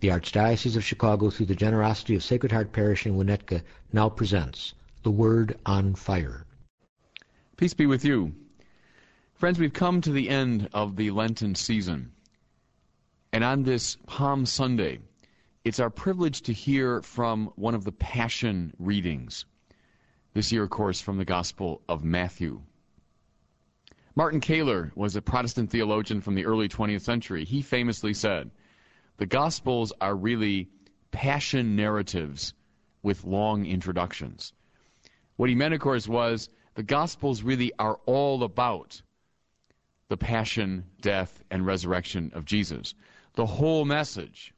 The Archdiocese of Chicago, through the generosity of Sacred Heart Parish in Winnetka, now presents The Word on Fire. Peace be with you. Friends, we've come to the end of the Lenten season. And on this Palm Sunday, it's our privilege to hear from one of the Passion readings. This year, of course, from the Gospel of Matthew. Martin Kähler was a Protestant theologian from the early 20th century. He famously said, the Gospels are really passion narratives with long introductions. What he meant, of course, was the Gospels really are all about the passion, death, and resurrection of Jesus. The whole message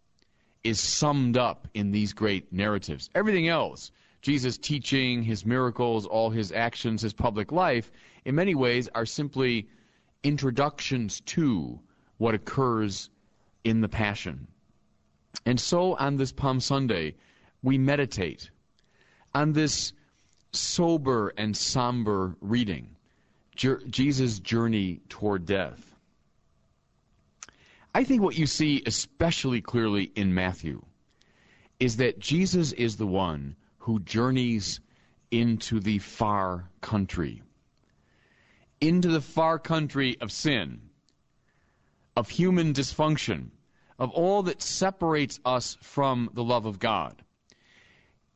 is summed up in these great narratives. Everything else, Jesus' teaching, his miracles, all his actions, his public life, in many ways are simply introductions to what occurs in the Passion. And so on this Palm Sunday, we meditate on this sober and somber reading, Jesus' journey toward death. I think what you see especially clearly in Matthew is that Jesus is the one who journeys into the far country, into the far country of sin, of human dysfunction, of all that separates us from the love of God.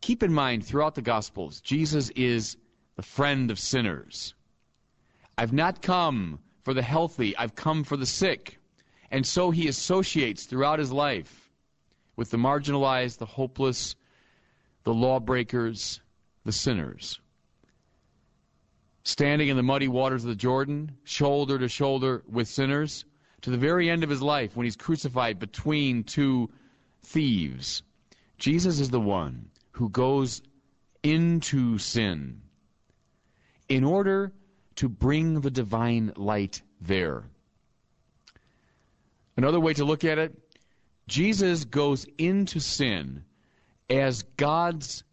Keep in mind, throughout the Gospels, Jesus is the friend of sinners. I've not come for the healthy, I've come for the sick. And so he associates throughout his life with the marginalized, the hopeless, the lawbreakers, the sinners. Standing in the muddy waters of the Jordan, shoulder to shoulder with sinners, to the very end of his life when he's crucified between two thieves. Jesus is the one who goes into sin in order to bring the divine light there. Another way to look at it, Jesus goes into sin as God's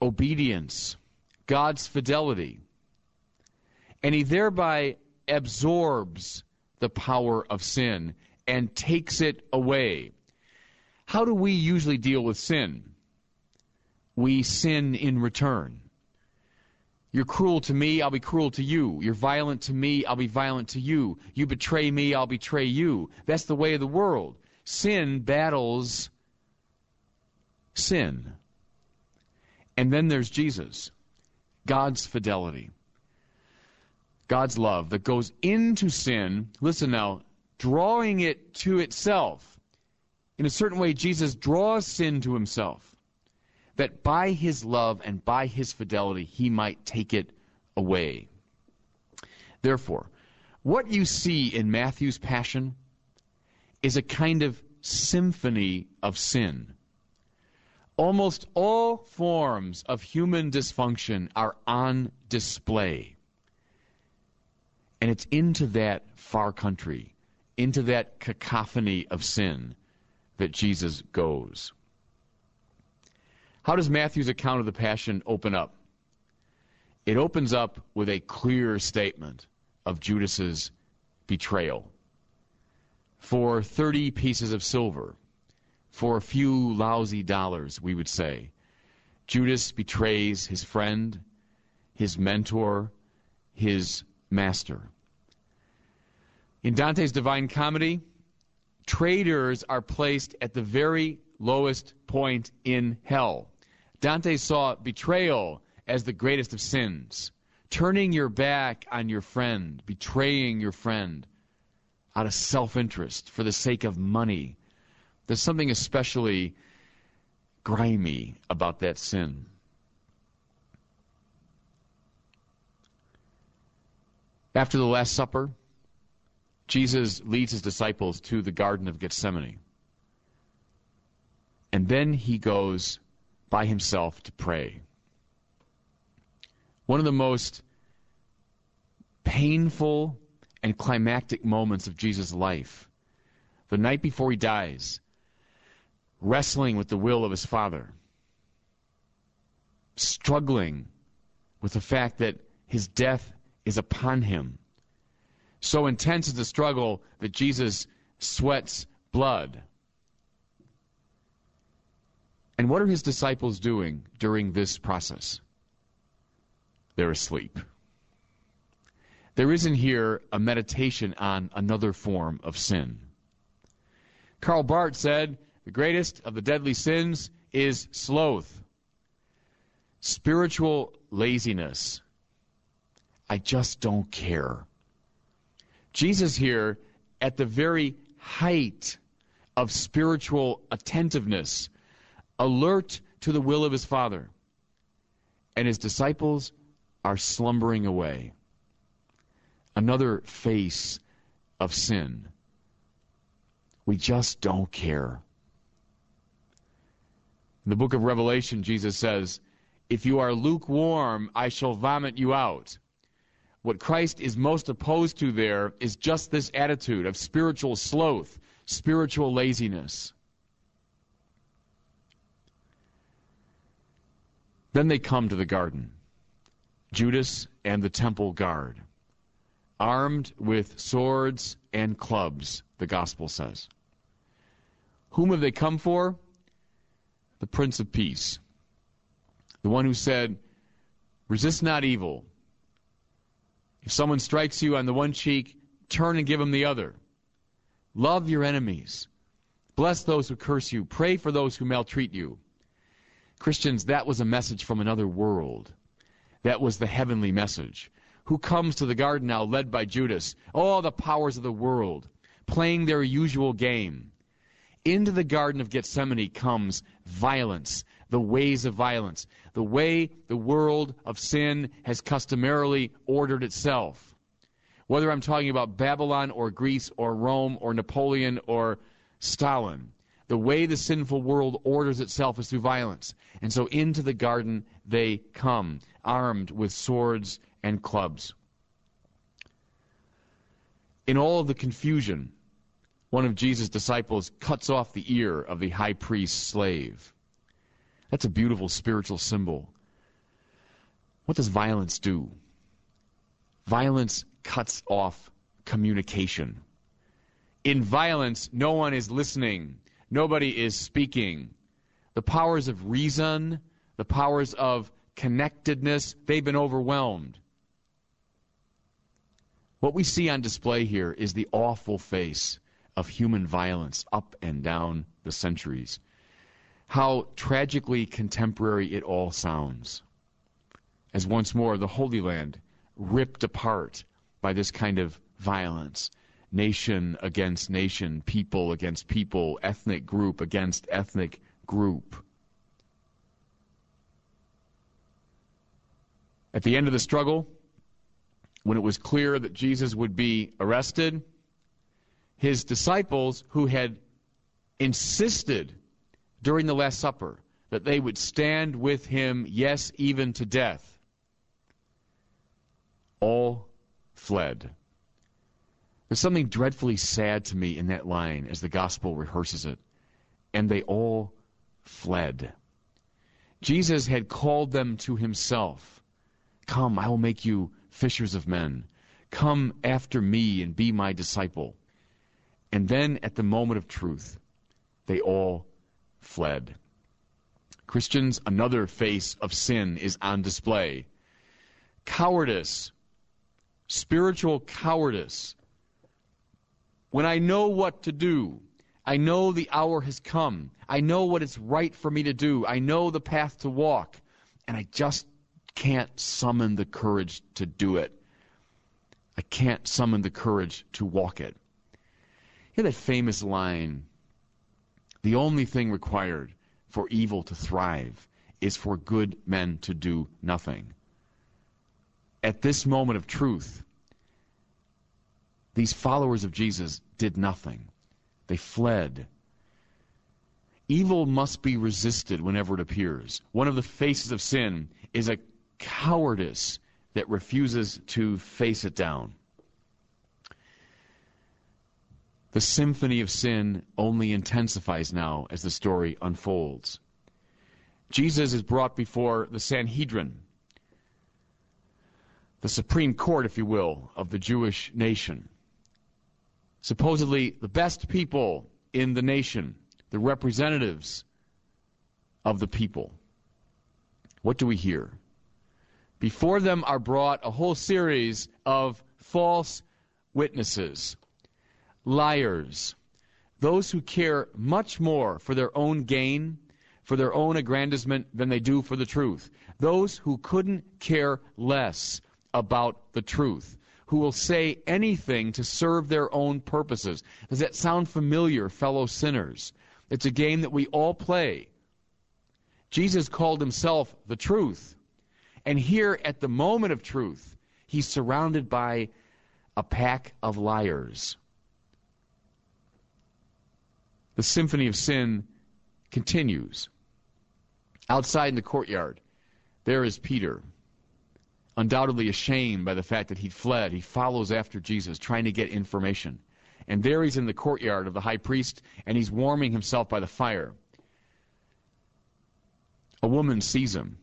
obedience, God's fidelity, and he thereby absorbs the power of sin and takes it away. How do we usually deal with sin? We sin in return. You're cruel to me, I'll be cruel to you. You're violent to me, I'll be violent to you. You betray me, I'll betray you. That's the way of the world. Sin battles sin. And then there's Jesus, God's fidelity. God's love that goes into sin, listen now, drawing it to itself. In a certain way, Jesus draws sin to himself, that by his love and by his fidelity, he might take it away. Therefore, what you see in Matthew's Passion is a kind of symphony of sin. Almost all forms of human dysfunction are on display. And it's into that far country, into that cacophony of sin, that Jesus goes. How does Matthew's account of the Passion open up? It opens up with a clear statement of Judas's betrayal. For 30 pieces of silver, for a few lousy dollars, we would say, Judas betrays his friend, his mentor, his master. In Dante's Divine Comedy, traitors are placed at the very lowest point in hell. Dante saw betrayal as the greatest of sins. Turning your back on your friend, betraying your friend out of self interest for the sake of money. There's something especially grimy about that sin. After the Last Supper, Jesus leads his disciples to the Garden of Gethsemane. And then he goes by himself to pray. One of the most painful and climactic moments of Jesus' life. The night before he dies, wrestling with the will of his Father, struggling with the fact that his death is upon him. So intense is the struggle that Jesus sweats blood. And what are his disciples doing during this process? They're asleep. There isn't here a meditation on another form of sin. Karl Barth said, The greatest of the deadly sins is sloth, spiritual laziness. I just don't care. Jesus here, at the very height of spiritual attentiveness, alert to the will of his Father, and his disciples are slumbering away another face of sin. We just don't care. In the book of Revelation, Jesus says, If you are lukewarm, I shall vomit you out. What Christ is most opposed to there is just this attitude of spiritual sloth, spiritual laziness. Then they come to the garden Judas and the temple guard armed with swords and clubs, the gospel says. Whom have they come for? The Prince of Peace. The one who said, Resist not evil. If someone strikes you on the one cheek, turn and give him the other. Love your enemies. Bless those who curse you. Pray for those who maltreat you. Christians, that was a message from another world. That was the heavenly message who comes to the garden now, led by Judas, all the powers of the world, playing their usual game. Into the Garden of Gethsemane comes violence, the ways of violence, the way the world of sin has customarily ordered itself. Whether I'm talking about Babylon or Greece or Rome or Napoleon or Stalin, the way the sinful world orders itself is through violence. And so into the garden they come, armed with swords and clubs. In all of the confusion, one of Jesus' disciples cuts off the ear of the high priest's slave. That's a beautiful spiritual symbol. What does violence do? Violence cuts off communication. In violence, no one is listening, nobody is speaking. The powers of reason, the powers of connectedness, they've been overwhelmed. What we see on display here is the awful face of human violence up and down the centuries. How tragically contemporary it all sounds. As once more the Holy Land ripped apart by this kind of violence. Nation against nation, people against people, ethnic group against ethnic group. At the end of the struggle, when it was clear that Jesus would be arrested, his disciples, who had insisted during the Last Supper that they would stand with him, yes, even to death, all fled. There's something dreadfully sad to me in that line as the gospel rehearses it. And they all fled. Jesus had called them to himself. Come, I will make you fishers of men. Come after me and be my disciple. And then at the moment of truth, they all fled. Christians, another face of sin is on display. Cowardice, spiritual cowardice. When I know what to do, I know the hour has come. I know what is right for me to do. I know the path to walk. And I just can't summon the courage to do it. I can't summon the courage to walk it. That famous line the only thing required for evil to thrive is for good men to do nothing. At this moment of truth, these followers of Jesus did nothing. They fled. Evil must be resisted whenever it appears. One of the faces of sin is a cowardice that refuses to face it down. The symphony of sin only intensifies now as the story unfolds. Jesus is brought before the Sanhedrin, the Supreme Court, if you will, of the Jewish nation. Supposedly the best people in the nation, the representatives of the people. What do we hear? Before them are brought a whole series of false witnesses liars, those who care much more for their own gain, for their own aggrandizement, than they do for the truth. Those who couldn't care less about the truth, who will say anything to serve their own purposes. Does that sound familiar, fellow sinners? It's a game that we all play. Jesus called himself the truth. And here, at the moment of truth, he's surrounded by a pack of liars. The symphony of sin continues. Outside in the courtyard, there is Peter, undoubtedly ashamed by the fact that he'd fled. He follows after Jesus, trying to get information. And there he's in the courtyard of the high priest, and he's warming himself by the fire. A woman sees him.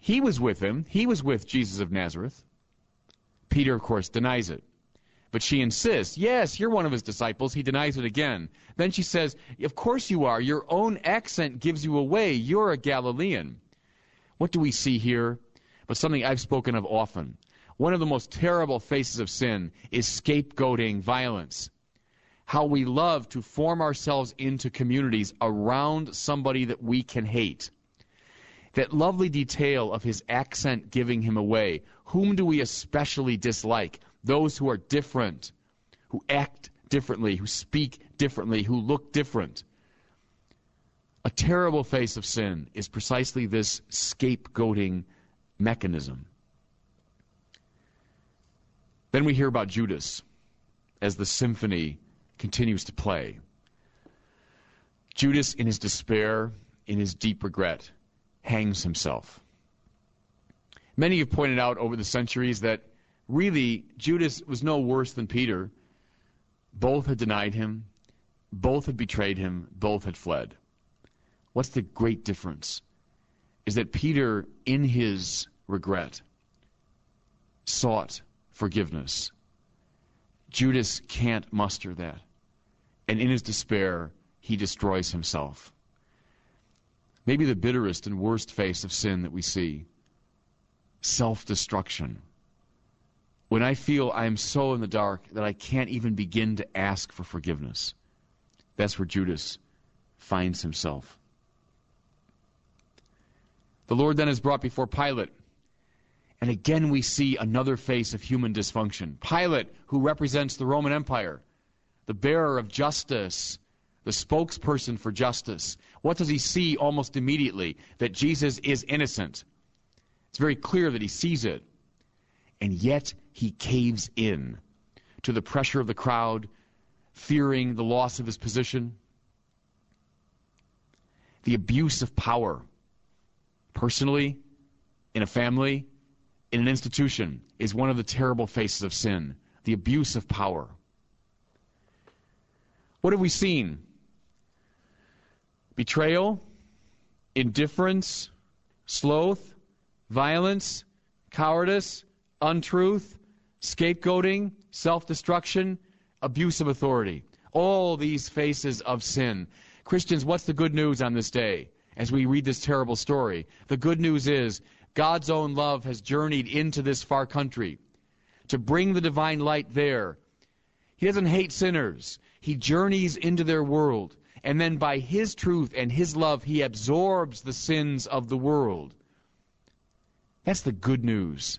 He was with him. He was with Jesus of Nazareth. Peter, of course, denies it. But she insists, yes, you're one of his disciples. He denies it again. Then she says, of course you are. Your own accent gives you away. You're a Galilean. What do we see here? But something I've spoken of often. One of the most terrible faces of sin is scapegoating violence. How we love to form ourselves into communities around somebody that we can hate. That lovely detail of his accent giving him away. Whom do we especially dislike? Those who are different, who act differently, who speak differently, who look different. A terrible face of sin is precisely this scapegoating mechanism. Then we hear about Judas as the symphony continues to play. Judas, in his despair, in his deep regret, hangs himself. Many have pointed out over the centuries that really, Judas was no worse than Peter. Both had denied him, both had betrayed him, both had fled. What's the great difference? Is that Peter, in his regret, sought forgiveness. Judas can't muster that. And in his despair, he destroys himself. Maybe the bitterest and worst face of sin that we see self destruction when I feel I am so in the dark that I can't even begin to ask for forgiveness. That's where Judas finds himself. The Lord then is brought before Pilate. And again, we see another face of human dysfunction. Pilate, who represents the Roman Empire, the bearer of justice, the spokesperson for justice. What does he see almost immediately? That Jesus is innocent. It's very clear that he sees it. And yet, he caves in to the pressure of the crowd, fearing the loss of his position. The abuse of power, personally, in a family, in an institution, is one of the terrible faces of sin. The abuse of power. What have we seen? Betrayal, indifference, sloth, violence, cowardice, untruth, scapegoating, self destruction, abuse of authority. All these faces of sin. Christians, what's the good news on this day as we read this terrible story? The good news is God's own love has journeyed into this far country to bring the divine light there. He doesn't hate sinners, He journeys into their world. And then by His truth and His love, He absorbs the sins of the world. That's the good news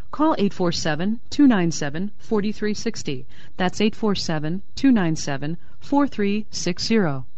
call 847 297 4360. That's 847 297 4360.